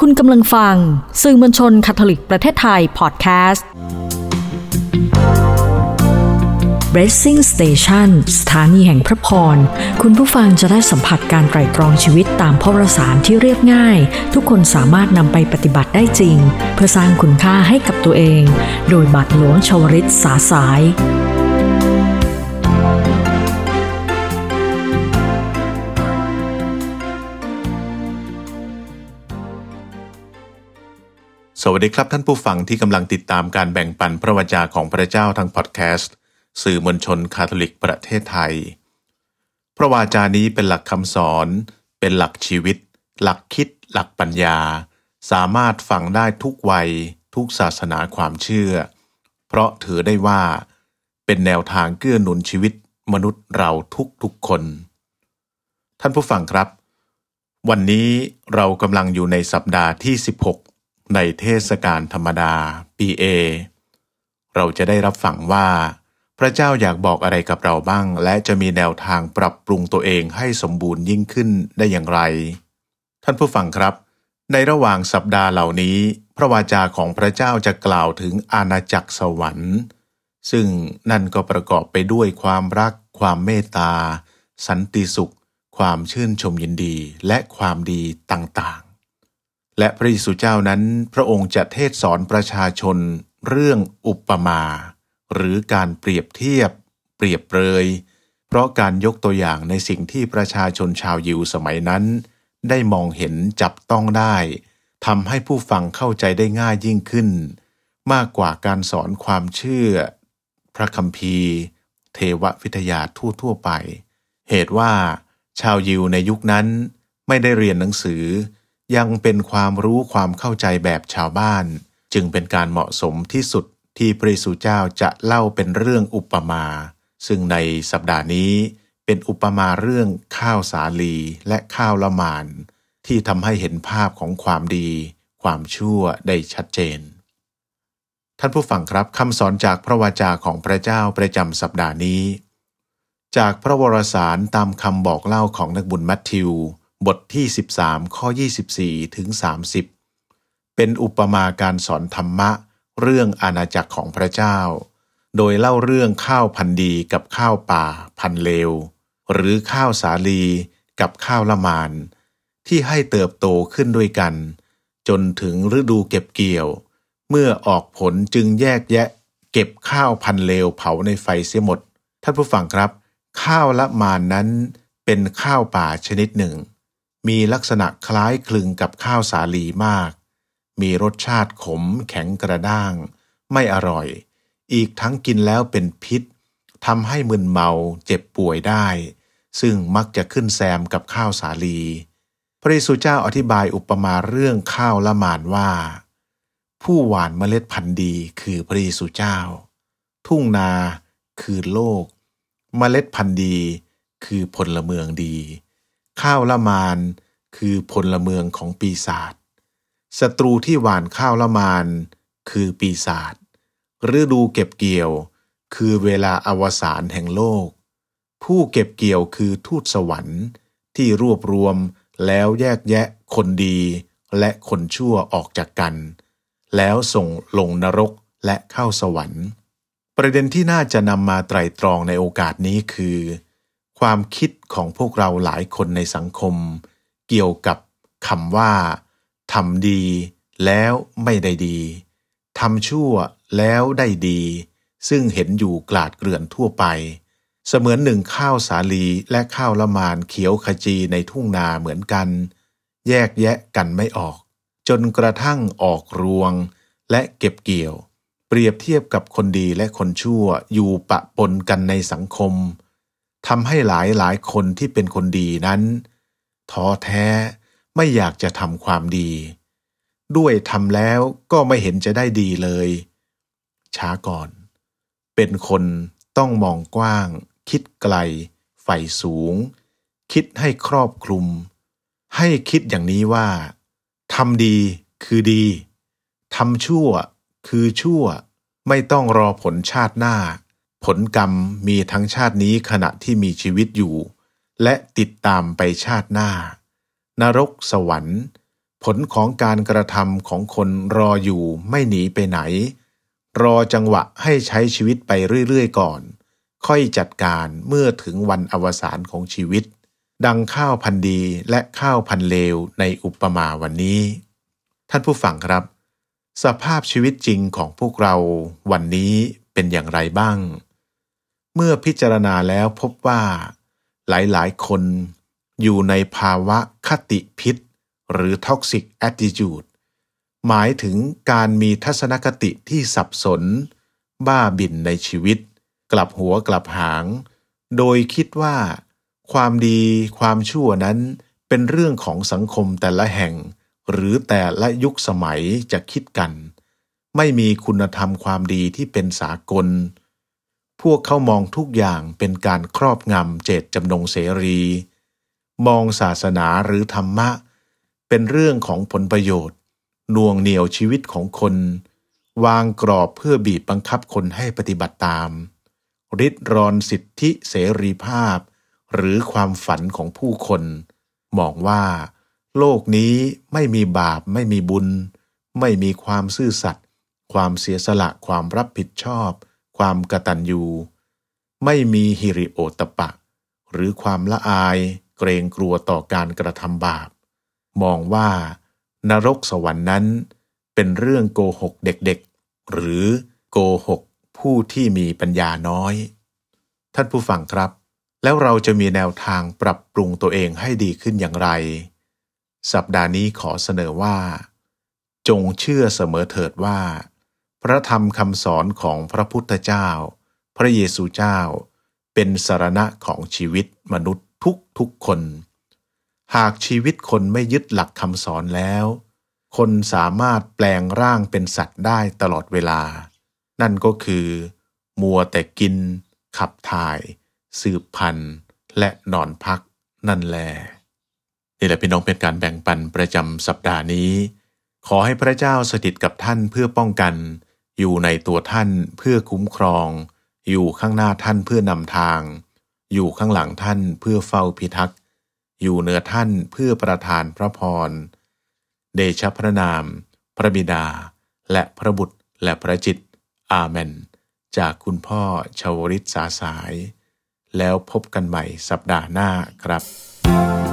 คุณกำลังฟัง สื่อมวลชนคาทอลิกประเทศไทยพอดแคสต์ Blessing Station สถานีแห่งพระพร คุณผู้ฟังจะได้สัมผัสการไตร่ตรองชีวิตตามพระวสารที่เรียบง่าย ทุกคนสามารถนำไปปฏิบัติได้จริง เพื่อสร้างคุณค่าให้กับตัวเอง โดยบัตรหลวงชวริตสาสาย สวัสดีครับท่านผู้ฟังที่กำลังติดตามการแบ่งปันพระวจาของพระเจ้าทางพอดแคสต์สื่อมวลชนคาทอลิกประเทศไทย พระวาจานี้เป็นหลักคำสอน เป็นหลักชีวิต หลักคิด หลักปัญญา สามารถฟังได้ทุกวัย ทุกศาสนาความเชื่อ เพราะถือได้ว่า เป็นแนวทางเกื้อหนุนชีวิตมนุษย์เราทุกทุกๆคน ท่านผู้ฟังครับ วันนี้เรากำลังอยู่ในสัปดาห์ที่ 16 ในเทศกาลธรรมดาปีเอเราจะได้รับฟังว่า พระเจ้าอยากบอกอะไรกับเราบ้าง และจะมีแนวทางปรับปรุงตัวเองให้สมบูรณ์ยิ่งขึ้นได้อย่างไร ท่านผู้ฟังครับ ในระหว่างสัปดาห์เหล่านี้ พระวาจาของพระเจ้าจะกล่าวถึงอาณาจักรสวรรค์ ซึ่งนั่นก็ประกอบไปด้วยความรัก ความเมตตา สันติสุข ความชื่นชมยินดีและความดีต่าง และพระเยซูเจ้านั้น พระองค์จะเทศสอนประชาชน เรื่องอุปมา หรือการเปรียบเทียบ เปรียบเปรย เพราะการยกตัวอย่างในสิ่งที่ประชาชนชาวยิวสมัยนั้น ได้มองเห็นจับต้องได้ทำให้ผู้ฟังเข้าใจได้ง่ายยิ่งขึ้น มากกว่าการสอนความเชื่อ พระคัมภีร์ เทววิทยาทั่วๆไป เหตุว่า ชาวยิวในยุคนั้นไม่ได้เรียนหนังสือ ยังเป็นความรู้ความเข้าใจแบบชาวบ้าน จึงเป็นการเหมาะสมที่สุดที่พระเยซูเจ้าจะเล่าเป็นเรื่องอุปมา ซึ่งในสัปดาห์นี้เป็นอุปมาเรื่องข้าวสาลีและข้าวละมาน ที่ทำให้เห็นภาพของความดี ความชั่วได้ชัดเจน ท่านผู้ฟังครับคำสอนจากพระวจาของพระเจ้าประจำสัปดาห์นี้ จากพระวรสารตามคำบอกเล่าของนักบุญมัทธิว บทที่ 13 ข้อ 24 ถึง 30 เป็นอุปมาการสอนธรรมะ เรื่องอาณาจักรของพระเจ้า โดยเล่าเรื่องข้าวพันดีกับข้าวป่าพันเลว หรือข้าวสาลีกับข้าวละมาน ที่ให้เติบโตขึ้นด้วยกัน จนถึงฤดูเก็บเกี่ยว เมื่อออกผลจึงแยกแยะ เก็บข้าวพันเลวเผาในไฟเสียหมด ท่านผู้ฟังครับ ข้าวละมานนั้นเป็นข้าวป่าชนิดหนึ่ง มีลักษณะคล้ายคลึงกับข้าวสาลีมาก มีรสชาติขมแข็งกระด้าง ไม่อร่อย อีกทั้งกินแล้วเป็นพิษทำให้มึนเมาเจ็บป่วยได้ ซึ่งมักจะขึ้นแซมกับข้าวสาลี พระเยซูเจ้าอธิบายอุปมาเรื่องข้าวละมานว่า ผู้หว่านเมล็ดพันธุ์ดีคือพระเยซูเจ้า ทุ่งนาคือโลก เมล็ดพันธุ์ดีคือพลเมืองดี ข้าวละมานคือพลเมืองของปีศาจศัตรูที่หวานข้าวละมานคือปีศาจฤดูเก็บเกี่ยว คือเวลาอวสานแห่งโลก ผู้เก็บเกี่ยวคือทูตสวรรค์ที่รวบรวมแล้วแยกแยะคนดีและคนชั่วออกจากกัน แล้วส่งลงนรกและเข้าสวรรค์ ประเด็นที่น่าจะนำมาไตร่ตรองในโอกาสนี้คือ ความคิดของพวกเราหลายคนในสังคม เกี่ยวกับคำว่าทำดีแล้วไม่ได้ดีทำชั่วแล้วได้ดี ซึ่งเห็นอยู่กลาดเกลื่อนทั่วไป เสมือนหนึ่งข้าวสาลีและข้าวละมานเขียวขจีในทุ่งนาเหมือนกัน แยกแยะกันไม่ออก จนกระทั่งออกรวง และเก็บเกี่ยว เปรียบเทียบกับคนดีและคนชั่วอยู่ปะปนกันในสังคม ทำให้หลายหลายคนที่เป็นคนดีนั้นท้อแท้ไม่อยากจะทำความดี ด้วยทำแล้วก็ไม่เห็นจะได้ดีเลย ช้าก่อน เป็นคนต้องมองกว้าง คิดไกล ใฝ่สูง คิดให้ครอบคลุม ให้คิดอย่างนี้ว่าทำดีคือดีทำชั่วคือชั่ว ไม่ต้องรอผลชาติหน้า ผลกรรมมีทั้งชาตินี้ขณะที่มีชีวิตอยู่ และติดตามไปชาติหน้า นรกสวรรค์ ผลของการกระทำของคนรออยู่ไม่หนีไปไหน รอจังหวะให้ใช้ชีวิตไปเรื่อยๆก่อน ค่อยจัดการเมื่อถึงวันอวสานของชีวิต ดังข้าวพันดีและข้าวพันเลวในอุปมาวันนี้ ท่านผู้ฟังครับ สภาพชีวิตจริงของพวกเราวันนี้เป็นอย่างไรบ้าง เมื่อพิจารณาแล้วพบว่า หลายๆ คนอยู่ในภาวะคติพิษ หรือ toxic attitude หมายถึงการมีทัศนคติที่สับสน บ้าบินในชีวิต กลับหัวกลับหาง โดยคิดว่า ความดีความชั่วนั้นเป็นเรื่องของสังคมแต่ละแห่ง หรือแต่ละยุคสมัยจะคิดกัน ไม่มีคุณธรรมความดีที่เป็นสากล พวกเขามองทุกอย่างเป็นการครอบงำเจตจำนงเสรี มองศาสนาหรือธรรมะ เป็นเรื่องของผลประโยชน์น่วงเหนี่ยวชีวิตของคน วางกรอบเพื่อบีบบังคับคนให้ปฏิบัติตาม ริดรอนสิทธิเสรีภาพ หรือความฝันของผู้คน มองว่า โลกนี้ไม่มีบาปไม่มีบุญ ไม่มีความซื่อสัตย์ความเสียสละความรับผิดชอบ ความกตัญญู ไม่มีฮิริโอตปะ หรือความละอายเกรงกลัวต่อการกระทำบาป มองว่านรกสวรรค์นั้น เป็นเรื่องโกหกเด็กๆ หรือโกหกผู้ที่มีปัญญาน้อย ท่านผู้ฟังครับ แล้วเราจะมีแนวทางปรับปรุงตัวเองให้ดีขึ้นอย่างไร สัปดาห์นี้ขอเสนอว่า จงเชื่อเสมอเถิดว่า พระธรรมคำสอนของพระพุทธเจ้า พระเยซูเจ้า เป็นสารณะของชีวิตมนุษย์ทุกทุกๆคน หากชีวิตคนไม่ยึดหลักคำสอนแล้ว คนสามารถแปลงร่างเป็นสัตว์ได้ตลอดเวลา นั่นก็คือ มัวแต่กิน ขับถ่าย สืบพันธุ์ และนอนพักนั่นแลนี่แหละพี่น้องเป็นการแบ่งปันประจำสัปดาห์นี้ ขอให้พระเจ้าสถิตกับท่านเพื่อป้องกัน อยู่ในตัวท่านเพื่อคุ้มครอง อยู่ข้างหน้าท่านเพื่อนำทาง อยู่ข้างหลังท่านเพื่อเฝ้าพิทักษ์ อยู่เหนือท่านเพื่อประทานพระพร เดชะพระนาม พระบิดา และพระบุตรและพระจิต อาเมน จากคุณพ่อชาวริตสาสาย แล้วพบกันใหม่สัปดาห์หน้าครับ